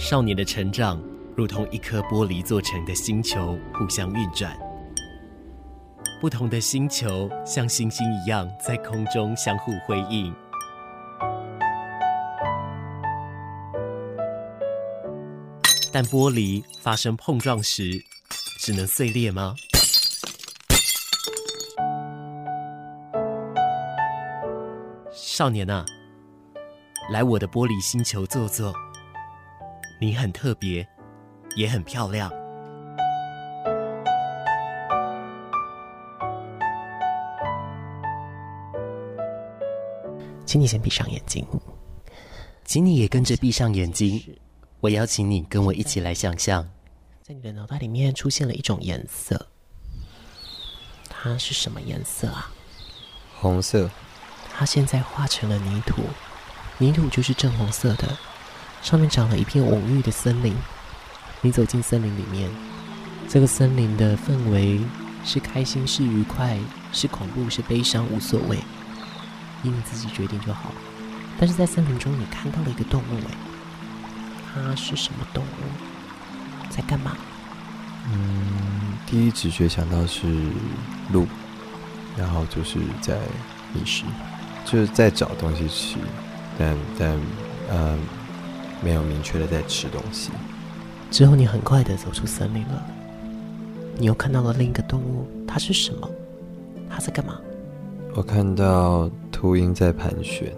少年的成长如同一颗玻璃做成的星球，互相运转。不同的星球像星星一样在空中相互辉映。但玻璃发生碰撞时，只能碎裂吗？少年啊，来我的玻璃星球坐坐。你很特别，也很漂亮。请你先闭上眼睛，请你也跟着闭上眼睛。我邀请你跟我一起来想象，在你的脑袋里面出现了一种颜色，它是什么颜色啊？红色。它现在化成了泥土，泥土就是正红色的，上面长了一片蓊郁的森林。你走进森林里面，这个森林的氛围是开心，是愉快，是恐怖，是悲伤，无所谓，依你自己决定就好。但是在森林中，你看到了一个动物，哎，它是什么动物？在干嘛？嗯，第一直觉想到是鹿，然后就是在觅食。就是在找东西吃，但但嗯，没有明确的在吃东西。之后你很快的走出森林了，你又看到了另一个动物，它是什么？它在干嘛？我看到秃鹰在盘旋。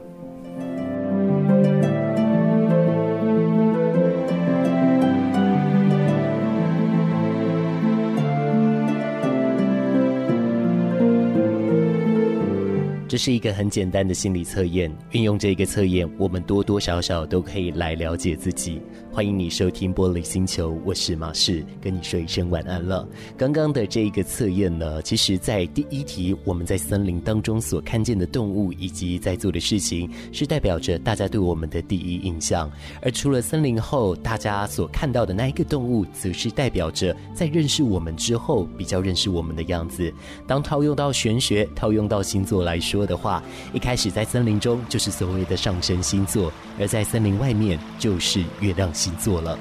这是一个很简单的心理测验，运用这个测验，我们多多少少都可以来了解自己。欢迎你收听玻璃星球，我是马士，跟你说一声晚安了。刚刚的这一个测验呢，其实在第一题，我们在森林当中所看见的动物以及在做的事情，是代表着大家对我们的第一印象。而除了森林后，大家所看到的那一个动物，则是代表着在认识我们之后，比较认识我们的样子。当套用到玄学，套用到星座来说的话，一开始在森林中就是所谓的上升星座，而在森林外面就是月亮星座了。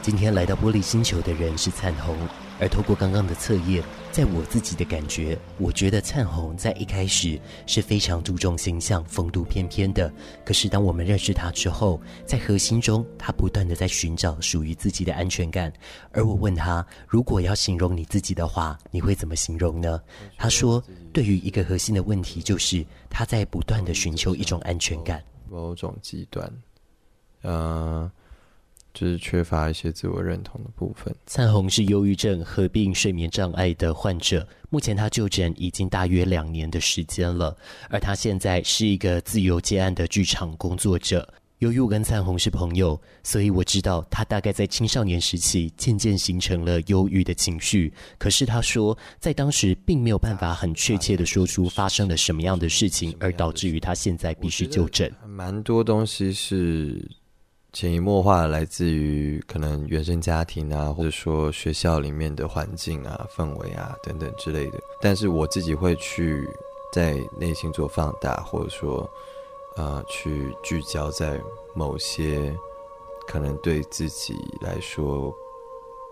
今天来到玻璃星球的人是灿红。而透过刚刚的测验，在我自己的感觉，我觉得灿红在一开始是非常注重形象、风度翩翩的。可是当我们认识他之后，在核心中，他不断的在寻找属于自己的安全感。而我问他，如果要形容你自己的话，你会怎么形容呢？他说，对于一个核心的问题，就是他在不断的寻求一种安全感，某种极端，嗯、就是缺乏一些自我认同的部分。灿红是忧郁症合并睡眠障碍的患者，目前他就诊已经大约两年的时间了。而他现在是一个自由接案的剧场工作者。由于我跟灿红是朋友，所以我知道他大概在青少年时期渐渐形成了忧郁的情绪。可是他说，在当时并没有办法很确切的说出发生了什么样的事情，而导致于他现在必须就诊。蛮多东西是。潜移默化来自于可能原生家庭啊，或者说学校里面的环境啊、氛围啊等等之类的。但是我自己会去在内心做放大，或者说，呃，去聚焦在某些可能对自己来说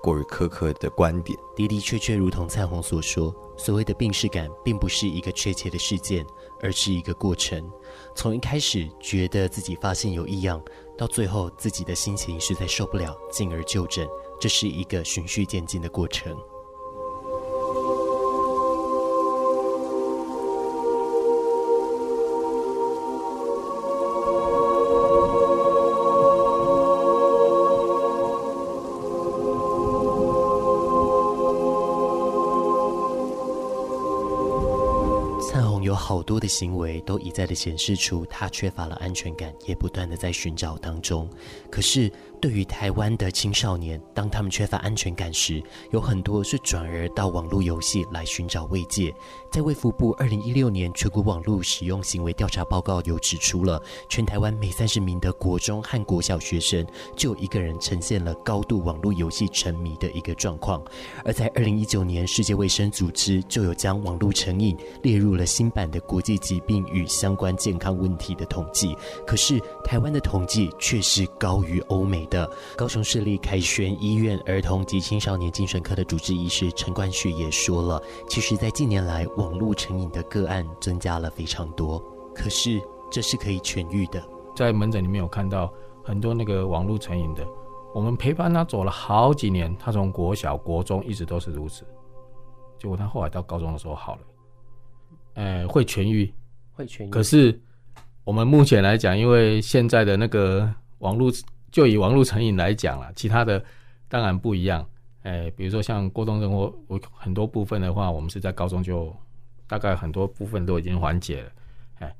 过于苛刻的观点。的的确确，如同灿红所说，所谓的病识感，并不是一个确切的事件，而是一个过程。从一开始觉得自己发现有异样。到最后，自己的心情实在受不了，进而就诊，这是一个循序渐进的过程。好多的行为都一再的显示出他缺乏了安全感，也不断的在寻找当中。可是对于台湾的青少年，当他们缺乏安全感时，有很多是转而到网络游戏来寻找慰藉。在卫福部二零一六年全国网络使用行为调查报告有指出了，全台湾每三十名的国中和国小学生就有一个人呈现了高度网络游戏沉迷的一个状况。而在二零一九年，世界卫生组织就有将网络成瘾列入了新版的国际疾病与相关健康问题的统计。可是台湾的统计却是高于欧美的。高雄市立凯旋医院儿童及青少年精神科的主治医师陈冠旭也说了，其实，在近年来网络成瘾的个案增加了非常多，可是这是可以痊愈的。在门诊里面有看到很多那个网络成瘾的，我们陪伴他走了好几年，他从国小、国中一直都是如此，结果他后来到高中的时候好了，呃，会痊愈，会痊愈。可是我们目前来讲，因为现在的那个网络，就以网络成瘾来讲了，其他的当然不一样。哎，比如说像过动症或我很多部分的话，我们是在高中就。大概很多部分都已经缓解了，哎，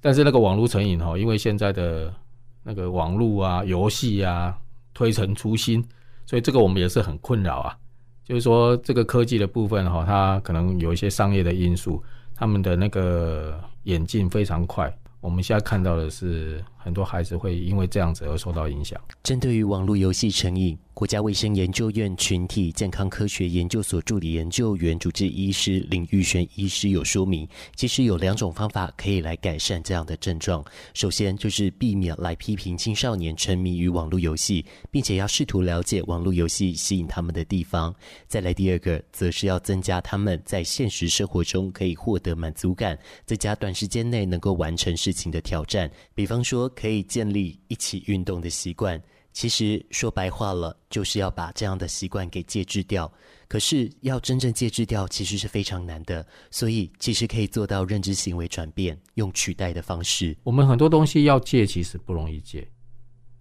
但是那个网络成瘾哈，因为现在的那个网络啊、游戏啊推陈出新，所以这个我们也是很困扰啊。就是说，这个科技的部分哈，它可能有一些商业的因素，他们的那个演进非常快。我们现在看到的是，很多孩子会因为这样子而受到影响。针对于网络游戏成瘾。国家卫生研究院群体健康科学研究所助理研究员、主治医师林玉轩医师有说明，其实有两种方法可以来改善这样的症状。首先就是避免来批评青少年沉迷于网络游戏，并且要试图了解网络游戏吸引他们的地方。再来第二个，则是要增加他们在现实生活中可以获得满足感，增加短时间内能够完成事情的挑战。比方说，可以建立一起运动的习惯。其实说白话了，就是要把这样的习惯给戒制掉。可是要真正戒制掉，其实是非常难的。所以其实可以做到认知行为转变，用取代的方式。我们很多东西要戒，其实不容易戒。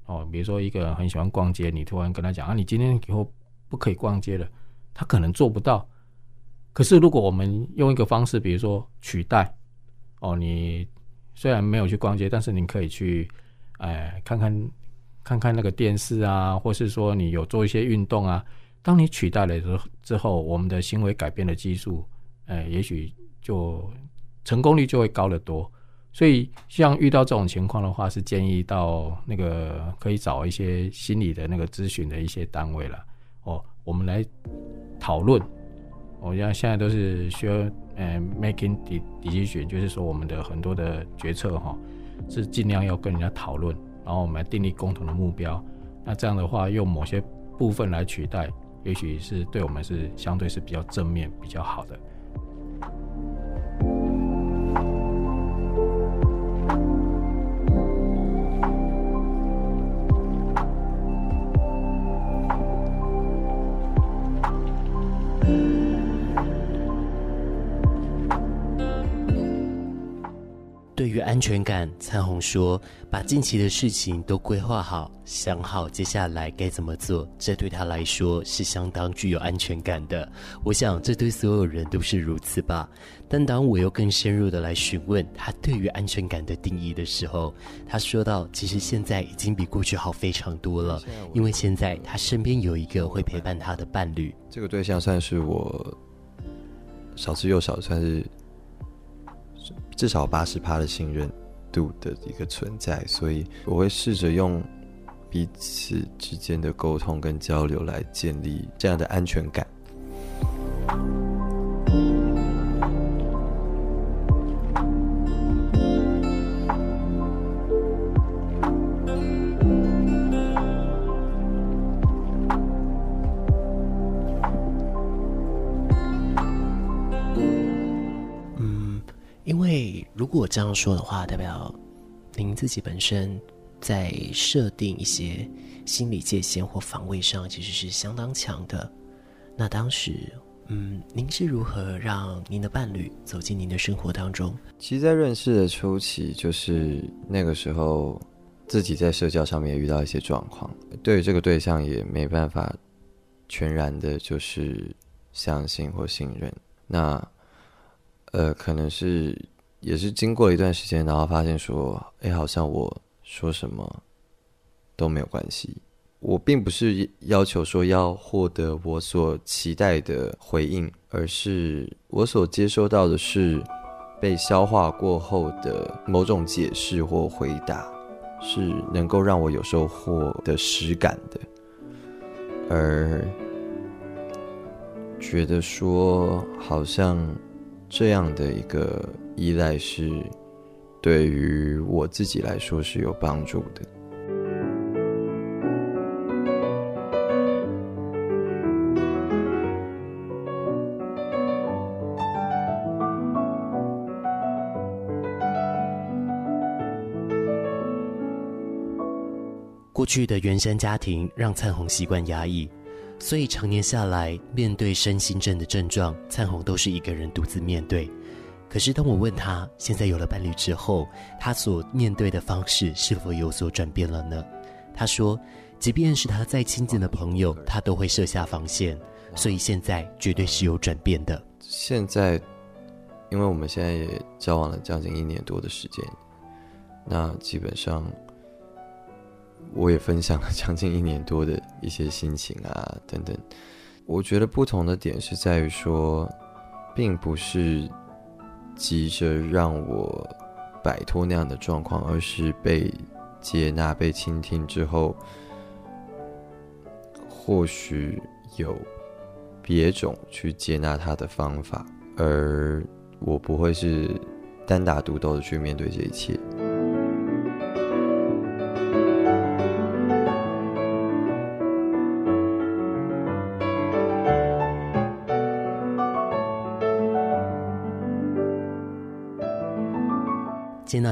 哦，比如说一个人很喜欢逛街，你突然跟他讲啊，你今天以后不可以逛街了，他可能做不到。可是如果我们用一个方式，比如说取代，哦，你虽然没有去逛街，但是你可以去，哎，看看。看看那个电视啊，或是说你有做一些运动啊。当你取代了之之后，我们的行为改变的基数，呃，也许就成功率就会高得多。所以，像遇到这种情况的话，是建议到那个可以找一些心理的那个咨询的一些单位了。哦，我们来讨论。我想现在都是需要呃 making decision，就是说我们的很多的决策哈，是尽量要跟人家讨论。然后我们来订立共同的目标，那这样的话，用某些部分来取代，也许是对我们是相对是比较正面、比较好的。安全感，灿红说：“把近期的事情都规划好，想好接下来该怎么做，这对他来说是相当具有安全感的。我想，这对所有人都是如此吧。但当我又更深入的来询问他对于安全感的定义的时候，他说到：‘其实现在已经比过去好非常多了，因为现在他身边有一个会陪伴他的伴侣。’这个对象算是我少之又少，算是。”至少八十趴的信任度的一个存在，所以我会试着用彼此之间的沟通跟交流来建立这样的安全感。这样说的话，代表您自己本身在设定一些心理界限或防卫上，其实是相当强的。那当时，嗯，您是如何让您的伴侣走进您的生活当中？其实，在认识的初期，就是那个时候，自己在社交上面也遇到一些状况，对于这个对象也没办法全然的，就是相信或信任。那，呃，可能是。也是经过了一段时间，然后发现说，哎，好像我说什么都没有关系。我并不是要求说要获得我所期待的回应，而是我所接收到的是被消化过后的某种解释或回答，是能够让我有收获的实感的，而觉得说好像这样的一个依赖是对于我自己来说是有帮助的。过去的原生家庭让灿红习惯压抑，所以常年下来，面对身心症的症状，灿红都是一个人独自面对。可是当我问他，现在有了伴侣之后，他所面对的方式是否有所转变了呢？他说，即便是他再亲近的朋友，他都会设下防线，所以现在绝对是有转变的。现在，因为我们现在也交往了将近一年多的时间，那基本上。我也分享了 将近一年多的一些心情啊，等等。我觉得不同的点是在于说，并不是急着让我摆脱那样的状况，而是被接纳、被倾听之后，或许有别种去接纳他的方法，而我不会是单打独斗的去面对这一切。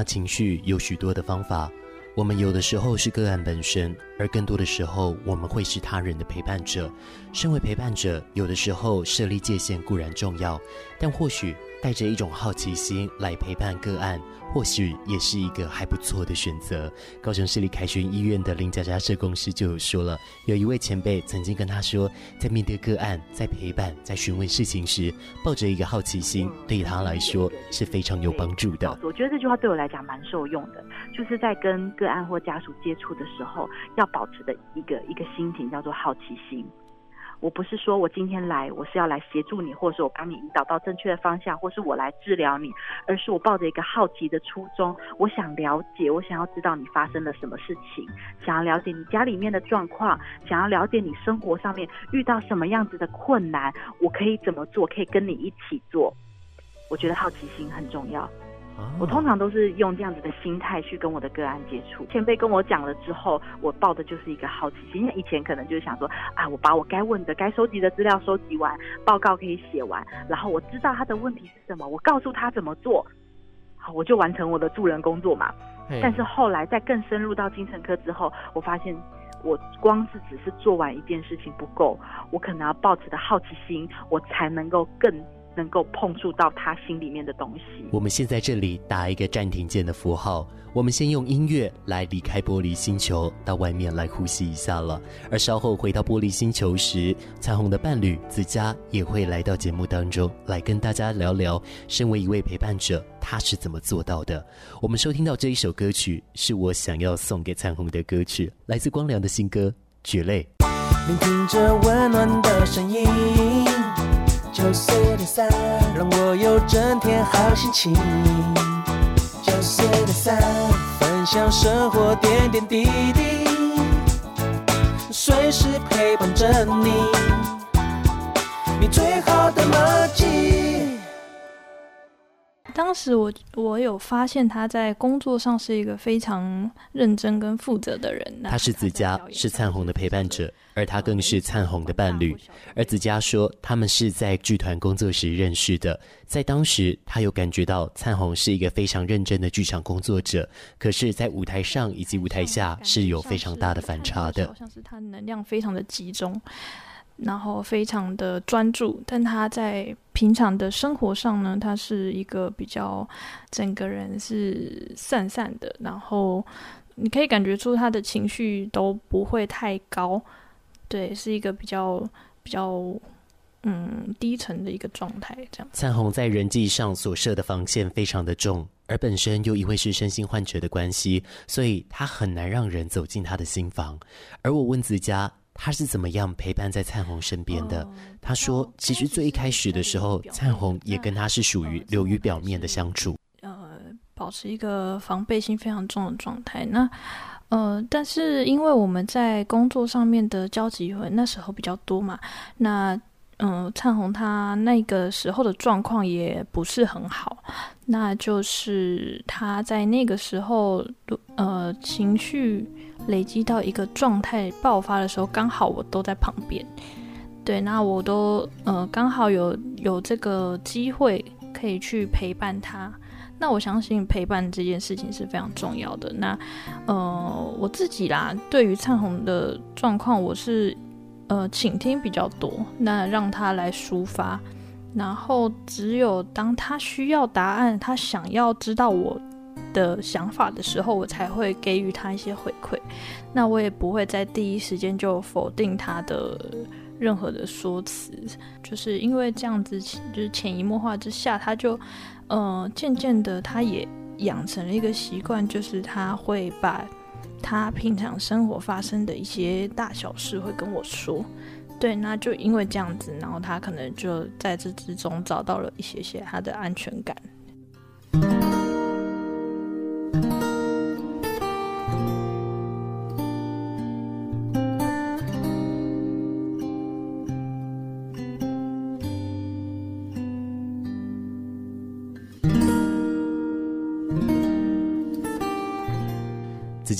情绪有许多的方法，我们有的时候是个案本身，而更多的时候我们会是他人的陪伴者。身为陪伴者，有的时候设立界限固然重要，但或许带着一种好奇心来陪伴个案，或许也是一个还不错的选择。高雄市立凯旋医院的林佳佳社工师就有说了，有一位前辈曾经跟他说，在面对个案、在陪伴、在询问事情时，抱着一个好奇心，对他来说是非常有帮助的。我觉得这句话对我来讲蛮受用的，就是在跟个案或家属接触的时候，要保持的一个一个心情叫做好奇心。我不是说我今天来，我是要来协助你，或者是我帮你引导到正确的方向，或是我来治疗你，而是我抱着一个好奇的初衷，我想了解，我想要知道你发生了什么事情，想要了解你家里面的状况，想要了解你生活上面遇到什么样子的困难，我可以怎么做，可以跟你一起做。我觉得好奇心很重要。我通常都是用这样子的心态去跟我的个案接触。前辈跟我讲了之后，我抱的就是一个好奇心。因为以前可能就是想说，啊，我把我该问的、该收集的资料收集完，报告可以写完，然后我知道他的问题是什么，我告诉他怎么做，好，我就完成我的助人工作嘛。但是后来在更深入到精神科之后，我发现我光是只是做完一件事情不够，我可能要抱持的好奇心，我才能够更。能够碰触到他心里面的东西。我们先在这里打一个暂停键的符号。我们先用音乐来离开玻璃星球，到外面来呼吸一下了。而稍后回到玻璃星球时，彩虹的伴侣子佳也会来到节目当中，来跟大家聊聊，身为一位陪伴者，他是怎么做到的。我们收听到这一首歌曲，是我想要送给彩虹的歌曲，来自光良的新歌《蕨类》。聆听着温暖的声音。九四点三，让我有整天好心情。九四点三，分享生活点点滴滴，随时陪伴着你，你最好的默契。当时我我有发现他在工作上是一个非常认真跟负责的人。他是子佳，是灿红的陪伴者，而他更是灿红的伴侣。而子佳说，他们是在剧团工作时认识的。在当时，他有感觉到灿红是一个非常认真的剧场工作者，可是，在舞台上以及舞台下是有非常大的反差的。好像是他能量非常的集中。然后非常的专注，但他在平常的生活上呢，他是一个比较整个人是散散的，然后你可以感觉出他的情绪都不会太高，对，是一个比较比较嗯低沉的一个状态。这样，灿红在人际上所设的防线非常的重，而本身又因为是身心患者的关系，所以他很难让人走进他的心房。而我问子佳，他是怎么样陪伴在灿红身边的？他说，其实最一开始的时候，灿红也跟他是属于流于表面的相处，呃，保持一个防备心非常重的状态。那呃，但是因为我们在工作上面的交集会那时候比较多嘛，那嗯，灿红他那个时候的状况也不是很好，那就是他在那个时候呃情绪。累积到一个状态爆发的时候，刚好我都在旁边，对，那我都呃刚好有有这个机会可以去陪伴他。那我相信陪伴这件事情是非常重要的。那呃我自己啦，对于灿红的状况，我是呃倾听比较多，那让他来抒发，然后只有当他需要答案，他想要知道我的想法的时候，我才会给予他一些回馈。那我也不会在第一时间就否定他的任何的说辞，就是因为这样子，就是潜移默化之下，他就，呃，渐渐的，他也养成了一个习惯，就是他会把他平常生活发生的一些大小事会跟我说。对，那就因为这样子，然后他可能就在这之中找到了一些些他的安全感。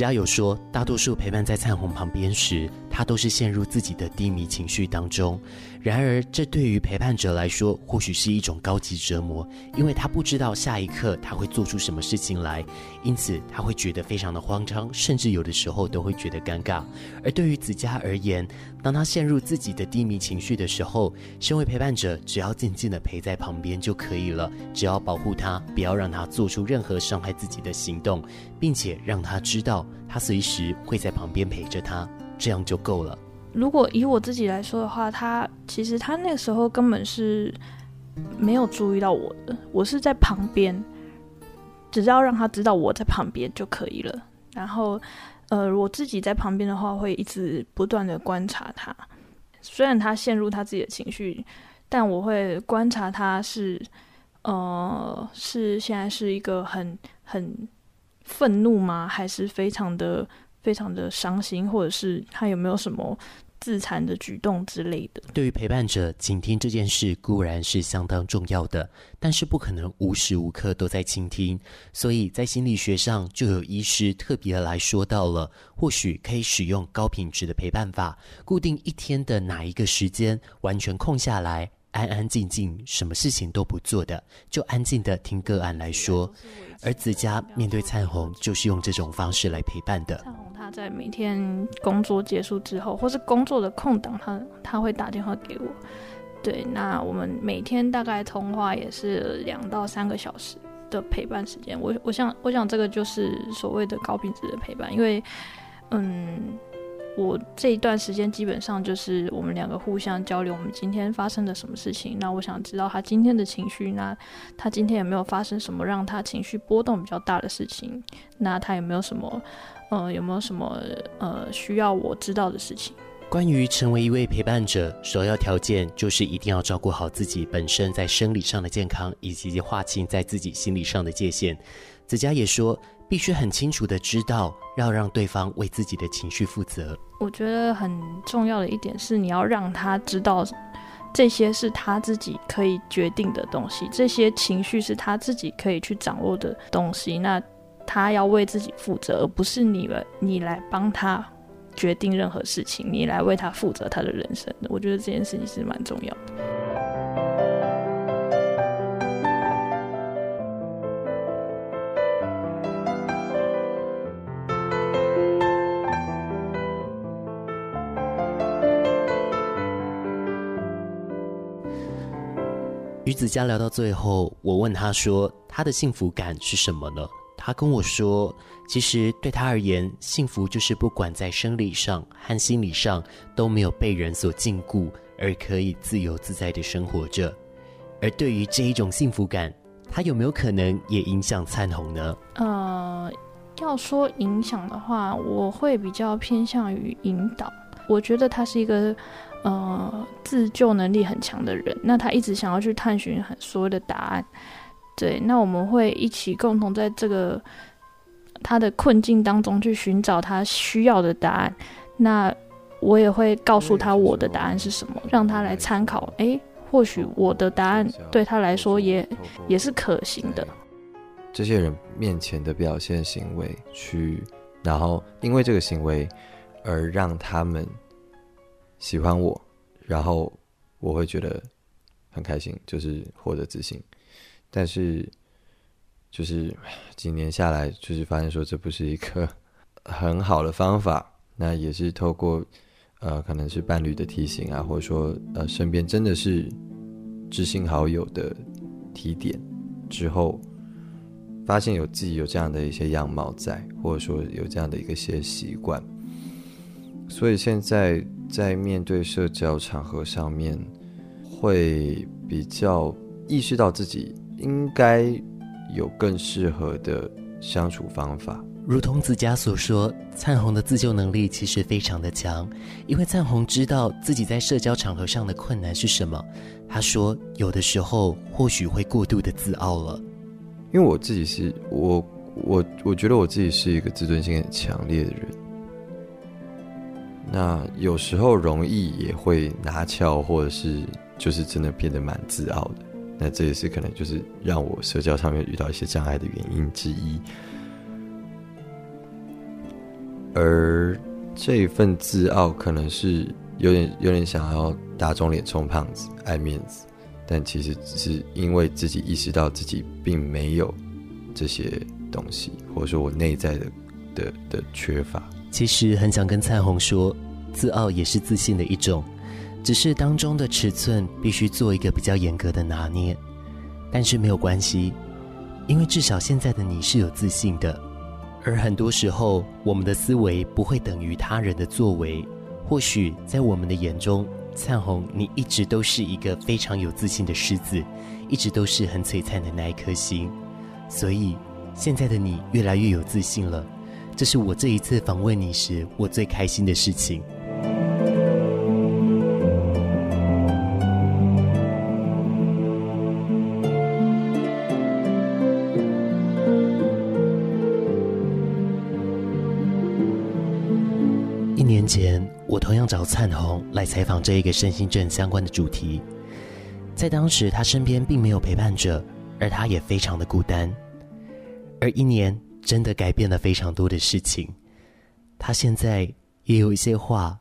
家有说，大多数陪伴在灿鸿旁边时，他都是陷入自己的低迷情绪当中。然而，这对于陪伴者来说，或许是一种高级折磨，因为他不知道下一刻他会做出什么事情来，因此他会觉得非常的慌张，甚至有的时候都会觉得尴尬。而对于子佳而言，当他陷入自己的低迷情绪的时候，身为陪伴者，只要静静的陪在旁边就可以了，只要保护他，不要让他做出任何伤害自己的行动，并且让他知道他随时会在旁边陪着他，这样就够了。如果以我自己来说的话，他其实他那个时候根本是没有注意到我的，我是在旁边，只要让他知道我在旁边就可以了。然后，呃，我自己在旁边的话，会一直不断的观察他。虽然他陷入他自己的情绪，但我会观察他是，呃，是现在是一个很很愤怒吗？还是非常的？非常的伤心，或者是他有没有什么自残的举动之类的？对于陪伴者，倾听这件事固然是相当重要的，但是不可能无时无刻都在倾听。所以在心理学上，就有医师特别来说到了，或许可以使用高品质的陪伴法，固定一天的哪一个时间，完全空下来。安安静静，什么事情都不做的，就安静的听个案来说。而子佳面对灿红，就是用这种方式来陪伴的。灿红他在每天工作结束之后，或是工作的空档，他他会打电话给我。对，那我们每天大概通话也是两到三个小时的陪伴时间。我我想我想这个就是所谓的高品质的陪伴，因为嗯。我这一段时间基本上就是我们两个互相交流，我们今天发生了什么事情。那我想知道他今天的情绪，那他今天有没有发生什么让他情绪波动比较大的事情？那他有没有什么，呃，有没有什么呃需要我知道的事情？关于成为一位陪伴者，首要条件就是一定要照顾好自己本身在生理上的健康，以及划清在自己心理上的界限。子佳也说。必须很清楚的知道，要让对方为自己的情绪负责。我觉得很重要的一点是，你要让他知道，这些是他自己可以决定的东西，这些情绪是他自己可以去掌握的东西。那他要为自己负责，而不是你们你来帮他决定任何事情，你来为他负责他的人生。我觉得这件事情是蛮重要的。与子佳聊到最后，我问他说：“他的幸福感是什么呢？”他跟我说：“其实对他而言，幸福就是不管在生理上和心理上都没有被人所禁锢，而可以自由自在的生活着。而对于这一种幸福感，他有没有可能也影响灿红呢？呃，要说影响的话，我会比较偏向于引导。我觉得他是一个呃自救能力很强的人，那他一直想要去探寻很所有的答案。对，那我们会一起共同在这个他的困境当中去寻找他需要的答案。那我也会告诉他我的答案是什么，让他来参考。诶。或许我的答案对他来说也也是可行的。这些人面前的表现行为，去然后因为这个行为而让他们喜欢我，然后我会觉得很开心，就是获得自信。但是就是几年下来，就是发现说这不是一个很好的方法。那也是透过。呃，可能是伴侣的提醒啊，或者说，呃，身边真的是知心好友的提点之后，发现有自己有这样的一些样貌在，或者说有这样的一个些习惯，所以现在在面对社交场合上面，会比较意识到自己应该有更适合的相处方法。如同子佳所说，灿红的自救能力其实非常的强，因为灿红知道自己在社交场合上的困难是什么。他说，有的时候或许会过度的自傲了。因为我自己是我我我觉得我自己是一个自尊心很强烈的人，那有时候容易也会拿翘，或者是就是真的变得蛮自傲的。那这也是可能就是让我社交上面遇到一些障碍的原因之一。而这一份自傲，可能是有点有点想要打肿脸充胖子，爱面子，但其实只是因为自己意识到自己并没有这些东西，或者说我内在的的的缺乏。其实很想跟灿红说，自傲也是自信的一种，只是当中的尺寸必须做一个比较严格的拿捏。但是没有关系，因为至少现在的你是有自信的。而很多时候，我们的思维不会等于他人的作为。或许在我们的眼中，灿红，你一直都是一个非常有自信的狮子，一直都是很璀璨的那一颗星。所以，现在的你越来越有自信了，这是我这一次访问你时我最开心的事情。一年前，我同样找灿红来采访这一个身心症相关的主题，在当时他身边并没有陪伴者，而他也非常的孤单。而一年真的改变了非常多的事情，他现在也有一些话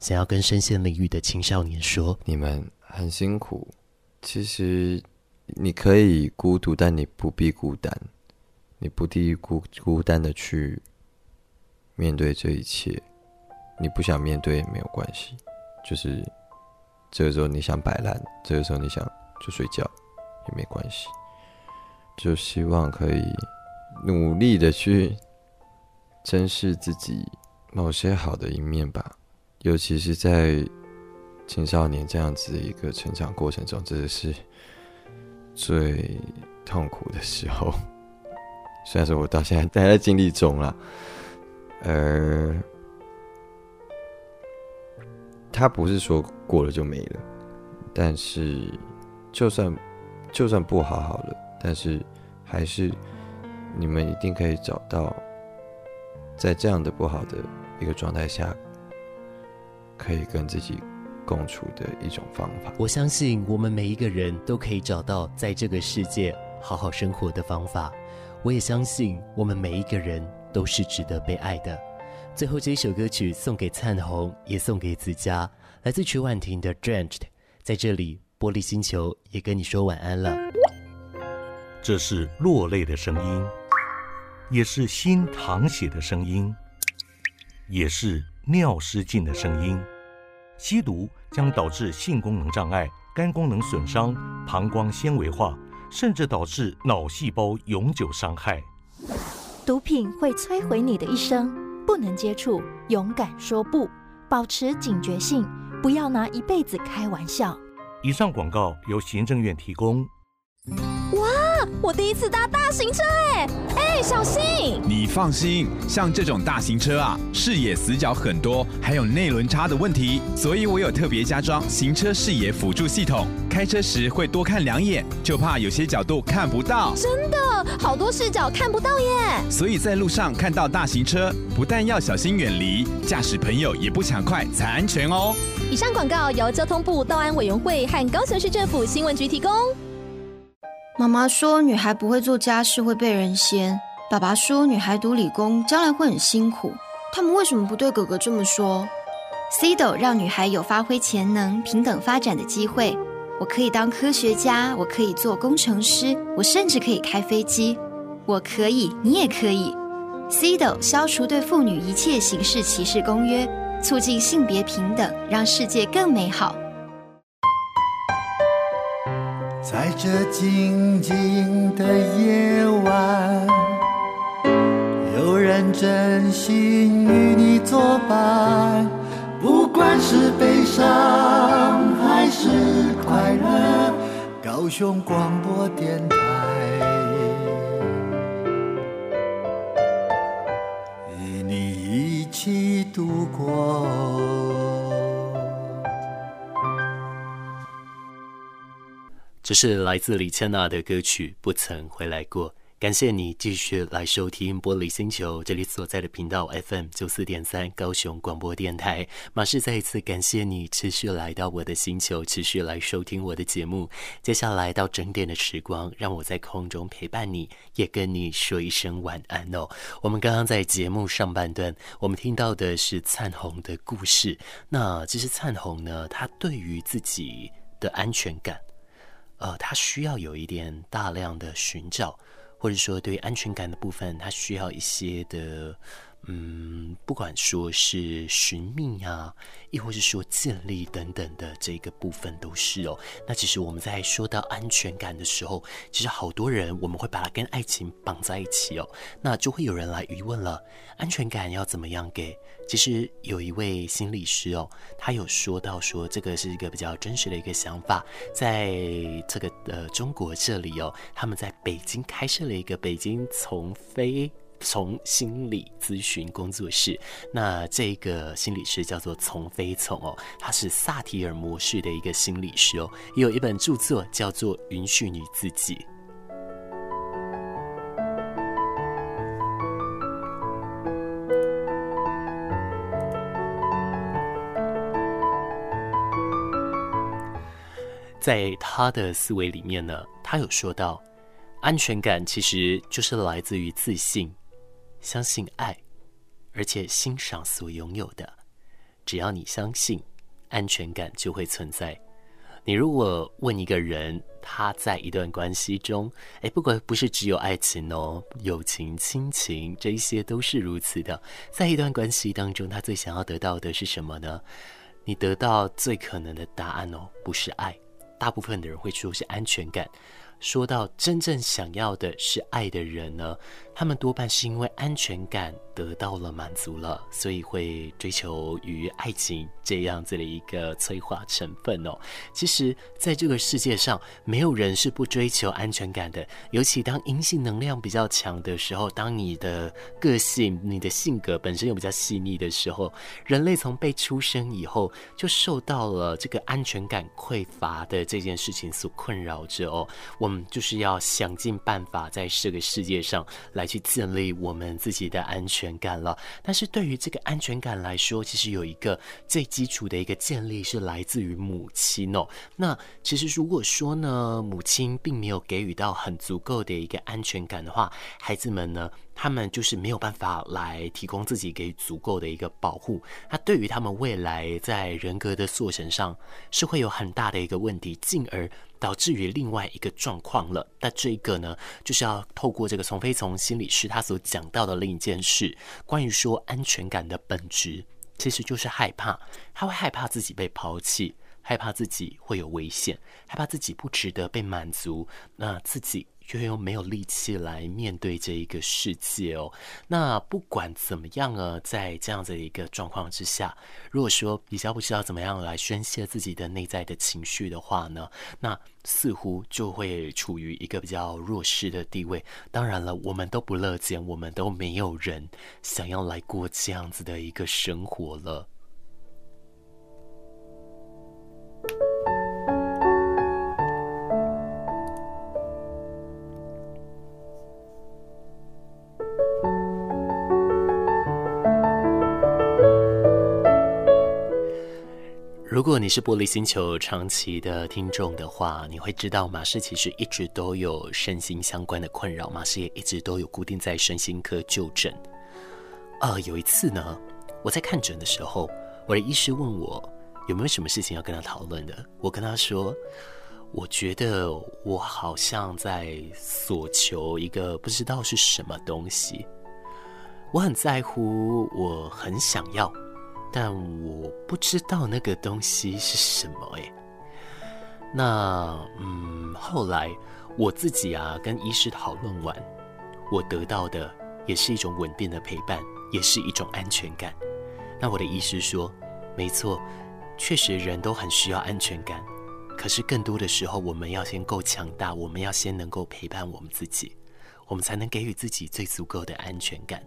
想要跟身陷囹圄的青少年说：你们很辛苦，其实你可以孤独，但你不必孤单，你不必孤孤单的去面对这一切。你不想面对也没有关系，就是这个时候你想摆烂，这个时候你想就睡觉也没关系，就希望可以努力的去珍视自己某些好的一面吧，尤其是在青少年这样子的一个成长过程中，真的是最痛苦的时候。虽然说我到现在还在经历中了，而。他不是说过了就没了，但是就算就算不好好了，但是还是你们一定可以找到，在这样的不好的一个状态下，可以跟自己共处的一种方法。我相信我们每一个人都可以找到在这个世界好好生活的方法。我也相信我们每一个人都是值得被爱的。最后这一首歌曲送给灿红，也送给子佳，来自曲婉婷的《Drenched》。在这里，玻璃星球也跟你说晚安了。这是落泪的声音，也是心淌血的声音，也是尿失禁的声音。吸毒将导致性功能障碍、肝功能损伤、膀胱纤维化，甚至导致脑细胞永久伤害。毒品会摧毁你的一生。不能接触，勇敢说不，保持警觉性，不要拿一辈子开玩笑。以上广告由行政院提供。哇！我第一次搭大型车，哎哎，小心！你放心，像这种大型车啊，视野死角很多，还有内轮差的问题，所以我有特别加装行车视野辅助系统，开车时会多看两眼，就怕有些角度看不到。真的，好多视角看不到耶！所以在路上看到大型车，不但要小心远离，驾驶朋友也不抢快才安全哦。以上广告由交通部道安委员会和高雄市政府新闻局提供。妈妈说，女孩不会做家事会被人嫌。爸爸说，女孩读理工将来会很辛苦。他们为什么不对哥哥这么说？CIDO 让女孩有发挥潜能、平等发展的机会。我可以当科学家，我可以做工程师，我甚至可以开飞机。我可以，你也可以。CIDO 消除对妇女一切形式歧视公约，促进性别平等，让世界更美好。在这静静的夜晚，有人真心与你作伴，不管是悲伤还是快乐，高雄广播电台与你一起度过。这是来自李千娜的歌曲《不曾回来过》。感谢你继续来收听《玻璃星球》，这里所在的频道 FM 九四点三高雄广播电台。马氏再一次感谢你持续来到我的星球，持续来收听我的节目。接下来到整点的时光，让我在空中陪伴你，也跟你说一声晚安哦。我们刚刚在节目上半段，我们听到的是灿红的故事。那其实灿红呢，他对于自己的安全感。呃，他需要有一点大量的寻找，或者说对安全感的部分，他需要一些的。嗯，不管说是寻觅啊，亦或是说建立等等的这个部分都是哦。那其实我们在说到安全感的时候，其实好多人我们会把它跟爱情绑在一起哦。那就会有人来疑问了：安全感要怎么样给？其实有一位心理师哦，他有说到说这个是一个比较真实的一个想法，在这个呃中国这里哦，他们在北京开设了一个北京从飞。从心理咨询工作室，那这个心理师叫做从飞从哦，他是萨提尔模式的一个心理师哦，也有一本著作叫做《允许你自己》。在他的思维里面呢，他有说到，安全感其实就是来自于自信。相信爱，而且欣赏所拥有的。只要你相信，安全感就会存在。你如果问一个人，他在一段关系中，诶，不管不是只有爱情哦，友情、亲情这一些都是如此的。在一段关系当中，他最想要得到的是什么呢？你得到最可能的答案哦，不是爱。大部分的人会说是安全感。说到真正想要的是爱的人呢，他们多半是因为安全感得到了满足了，所以会追求于爱情这样子的一个催化成分哦。其实，在这个世界上，没有人是不追求安全感的。尤其当阴性能量比较强的时候，当你的个性、你的性格本身又比较细腻的时候，人类从被出生以后就受到了这个安全感匮乏的这件事情所困扰着哦。我们就是要想尽办法在这个世界上来去建立我们自己的安全安全感了。但是对于这个安全感来说，其实有一个最基础的一个建立是来自于母亲哦。那其实如果说呢，母亲并没有给予到很足够的一个安全感的话，孩子们呢，他们就是没有办法来提供自己给足够的一个保护。那对于他们未来在人格的塑成上是会有很大的一个问题，进而导致于另外一个状况了。那这个呢，就是要透过这个丛飞从心理师他所讲到的另一件事，关于说安全感的本质其实就是害怕，他会害怕自己被抛弃。害怕自己会有危险，害怕自己不值得被满足，那自己却又没有力气来面对这一个世界哦。那不管怎么样啊，在这样子的一个状况之下，如果说比较不知道怎么样来宣泄自己的内在的情绪的话呢，那似乎就会处于一个比较弱势的地位。当然了，我们都不乐见，我们都没有人想要来过这样子的一个生活了。如果你是玻璃星球长期的听众的话，你会知道马氏其实一直都有身心相关的困扰，马氏也一直都有固定在身心科就诊。呃，有一次呢，我在看诊的时候，我的医师问我有没有什么事情要跟他讨论的，我跟他说，我觉得我好像在索求一个不知道是什么东西，我很在乎，我很想要。但我不知道那个东西是什么诶。那嗯，后来我自己啊跟医师讨论完，我得到的也是一种稳定的陪伴，也是一种安全感。那我的医师说，没错，确实人都很需要安全感，可是更多的时候，我们要先够强大，我们要先能够陪伴我们自己，我们才能给予自己最足够的安全感。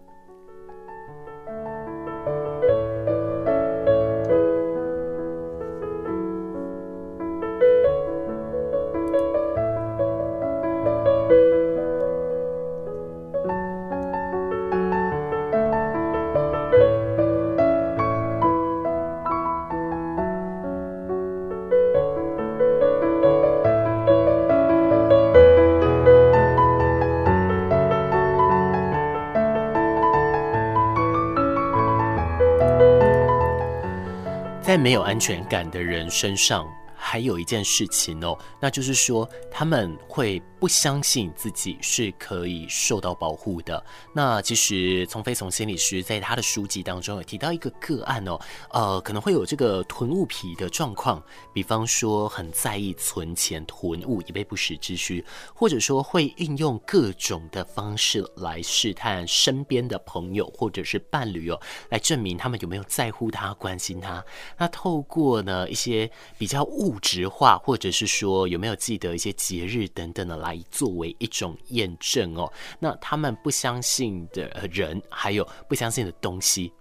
没有安全感的人身上，还有一件事情哦，那就是说他们会不相信自己是可以受到保护的。那其实从飞从心理师在他的书籍当中有提到一个个案哦，呃，可能会有这个囤物癖的状况，比方说很在意存钱、囤物以备不时之需，或者说会运用各种的方式来试探身边的朋友或者是伴侣哦，来证明他们有没有在乎他、关心他。那透过呢一些比较物物质化，或者是说有没有记得一些节日等等的，来作为一种验证哦。那他们不相信的人，还有不相信的东西。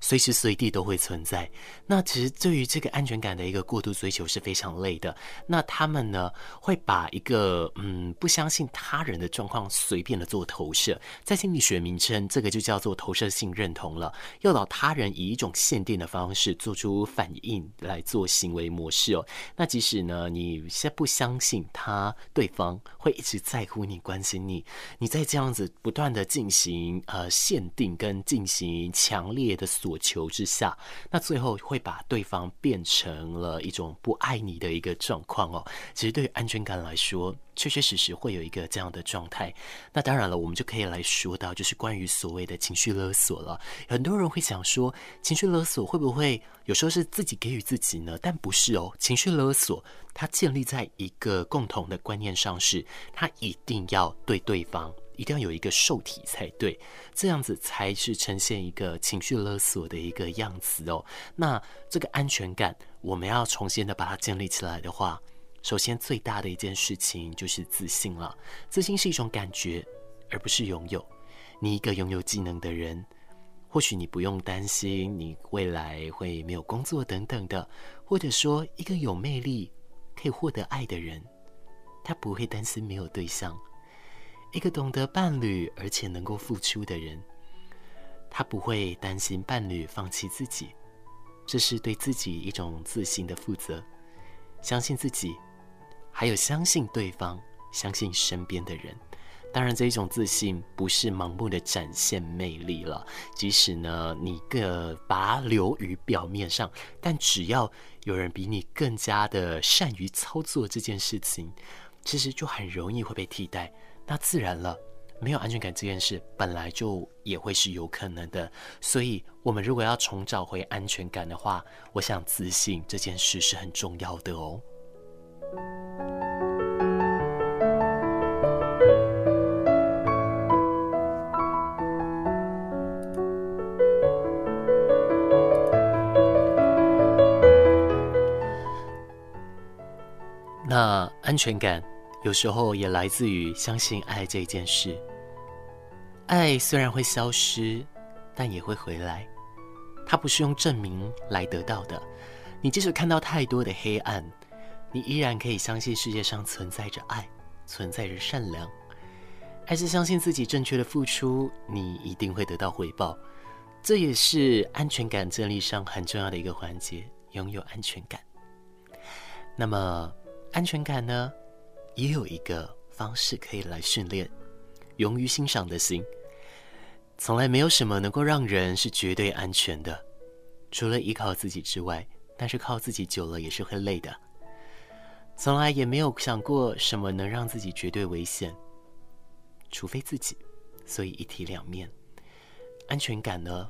随时随地都会存在。那其实对于这个安全感的一个过度追求是非常累的。那他们呢，会把一个嗯不相信他人的状况随便的做投射，在心理学名称，这个就叫做投射性认同了。诱导他人以一种限定的方式做出反应来做行为模式哦。那即使呢，你现在不相信他对方会一直在乎你、关心你，你在这样子不断的进行呃限定跟进行强烈的所求之下，那最后会把对方变成了一种不爱你的一个状况哦。其实对于安全感来说，确确实实会有一个这样的状态。那当然了，我们就可以来说到，就是关于所谓的情绪勒索了。很多人会想说，情绪勒索会不会有时候是自己给予自己呢？但不是哦，情绪勒索它建立在一个共同的观念上，是它一定要对对方。一定要有一个受体才对，这样子才是呈现一个情绪勒索的一个样子哦。那这个安全感，我们要重新的把它建立起来的话，首先最大的一件事情就是自信了。自信是一种感觉，而不是拥有。你一个拥有技能的人，或许你不用担心你未来会没有工作等等的，或者说一个有魅力可以获得爱的人，他不会担心没有对象。一个懂得伴侣而且能够付出的人，他不会担心伴侣放弃自己，这是对自己一种自信的负责。相信自己，还有相信对方，相信身边的人。当然，这一种自信不是盲目的展现魅力了。即使呢，你个把它流于表面上，但只要有人比你更加的善于操作这件事情，其实就很容易会被替代。那自然了，没有安全感这件事本来就也会是有可能的。所以，我们如果要重找回安全感的话，我想自信这件事是很重要的哦。那安全感有时候也来自于相信爱这件事。爱虽然会消失，但也会回来。它不是用证明来得到的。你即使看到太多的黑暗，你依然可以相信世界上存在着爱，存在着善良。还是相信自己正确的付出，你一定会得到回报。这也是安全感建立上很重要的一个环节，拥有安全感。那么。安全感呢，也有一个方式可以来训练，勇于欣赏的心。从来没有什么能够让人是绝对安全的，除了依靠自己之外，但是靠自己久了也是会累的。从来也没有想过什么能让自己绝对危险，除非自己。所以一体两面，安全感呢，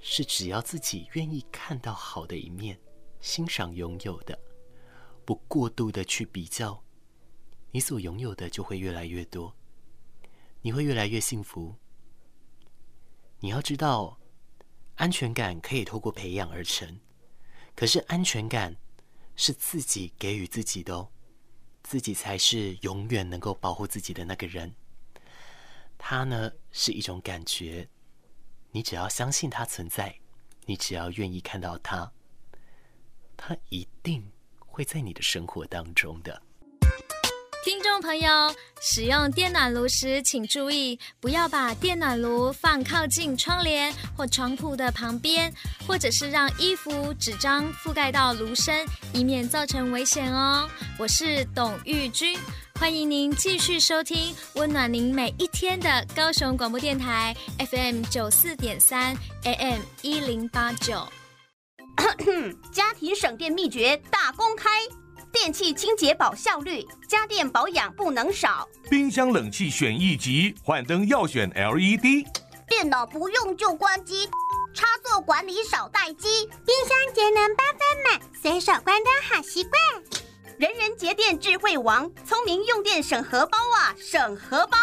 是只要自己愿意看到好的一面，欣赏拥有的。不过度的去比较，你所拥有的就会越来越多，你会越来越幸福。你要知道，安全感可以透过培养而成，可是安全感是自己给予自己的哦，自己才是永远能够保护自己的那个人。它呢，是一种感觉，你只要相信它存在，你只要愿意看到它，它一定。会在你的生活当中的。听众朋友，使用电暖炉时，请注意不要把电暖炉放靠近窗帘或床铺的旁边，或者是让衣服、纸张覆盖到炉身，以免造成危险哦。我是董玉君，欢迎您继续收听温暖您每一天的高雄广播电台 FM 九四点三 AM 一零八九。家庭省电秘诀大公开：电器清洁保效率，家电保养不能少。冰箱冷气选一级，换灯要选 LED。电脑不用就关机，插座管理少待机。冰箱节能八分满，随手关灯好习惯。人人节电智慧王，聪明用电省荷包啊，省荷包。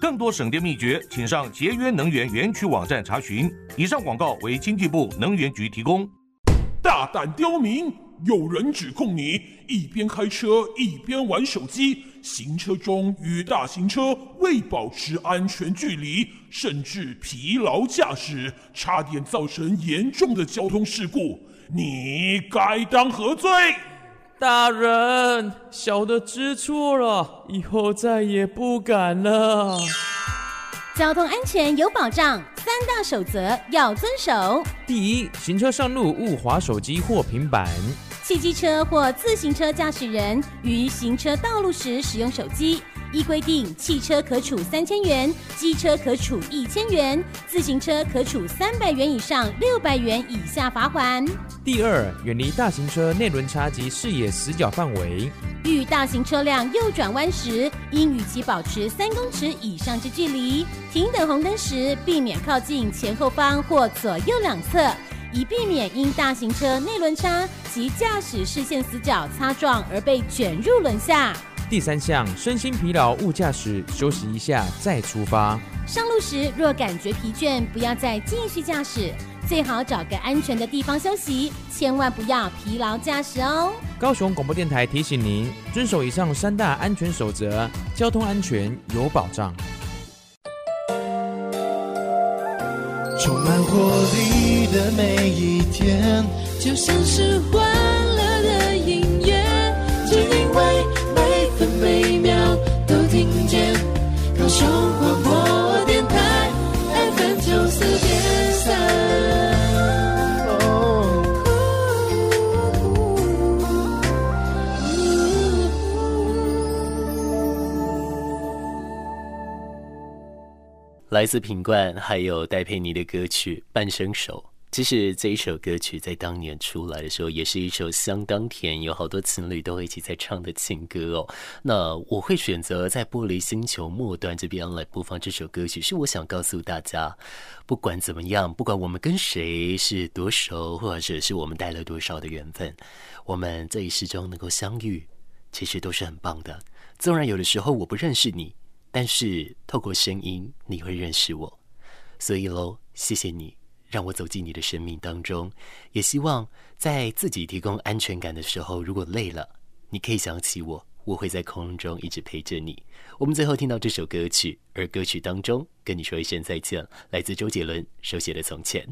更多省电秘诀，请上节约能源园区网站查询。以上广告为经济部能源局提供。大胆刁民！有人指控你一边开车一边玩手机，行车中与大型车未保持安全距离，甚至疲劳驾驶，差点造成严重的交通事故，你该当何罪？大人，小的知错了，以后再也不敢了。交通安全有保障，三大守则要遵守。第一，行车上路勿滑手机或平板。汽机车或自行车驾驶人于行车道路时使用手机。依规定，汽车可处三千元，机车可处一千元，自行车可处三百元以上六百元以下罚款。第二，远离大型车内轮差及视野死角范围。遇大型车辆右转弯时，应与其保持三公尺以上之距离。停等红灯时，避免靠近前后方或左右两侧，以避免因大型车内轮差及驾驶视线死角擦撞而被卷入轮下。第三项，身心疲劳勿驾驶，休息一下再出发。上路时若感觉疲倦，不要再继续驾驶，最好找个安全的地方休息，千万不要疲劳驾驶哦。高雄广播电台提醒您，遵守以上三大安全守则，交通安全有保障。充满活力的每一天，就像是来自品冠还有戴佩妮的歌曲《半生熟》，其实这一首歌曲在当年出来的时候，也是一首相当甜，有好多情侣都会一起在唱的情歌哦。那我会选择在玻璃星球末端这边来播放这首歌曲，是我想告诉大家，不管怎么样，不管我们跟谁是多熟，或者是我们带了多少的缘分，我们这一世中能够相遇，其实都是很棒的。纵然有的时候我不认识你，但是透过声音你会认识我，所以喽，谢谢你。让我走进你的生命当中，也希望在自己提供安全感的时候，如果累了，你可以想起我，我会在空中一直陪着你。我们最后听到这首歌曲，而歌曲当中跟你说一声再见，来自周杰伦手写的《从前》。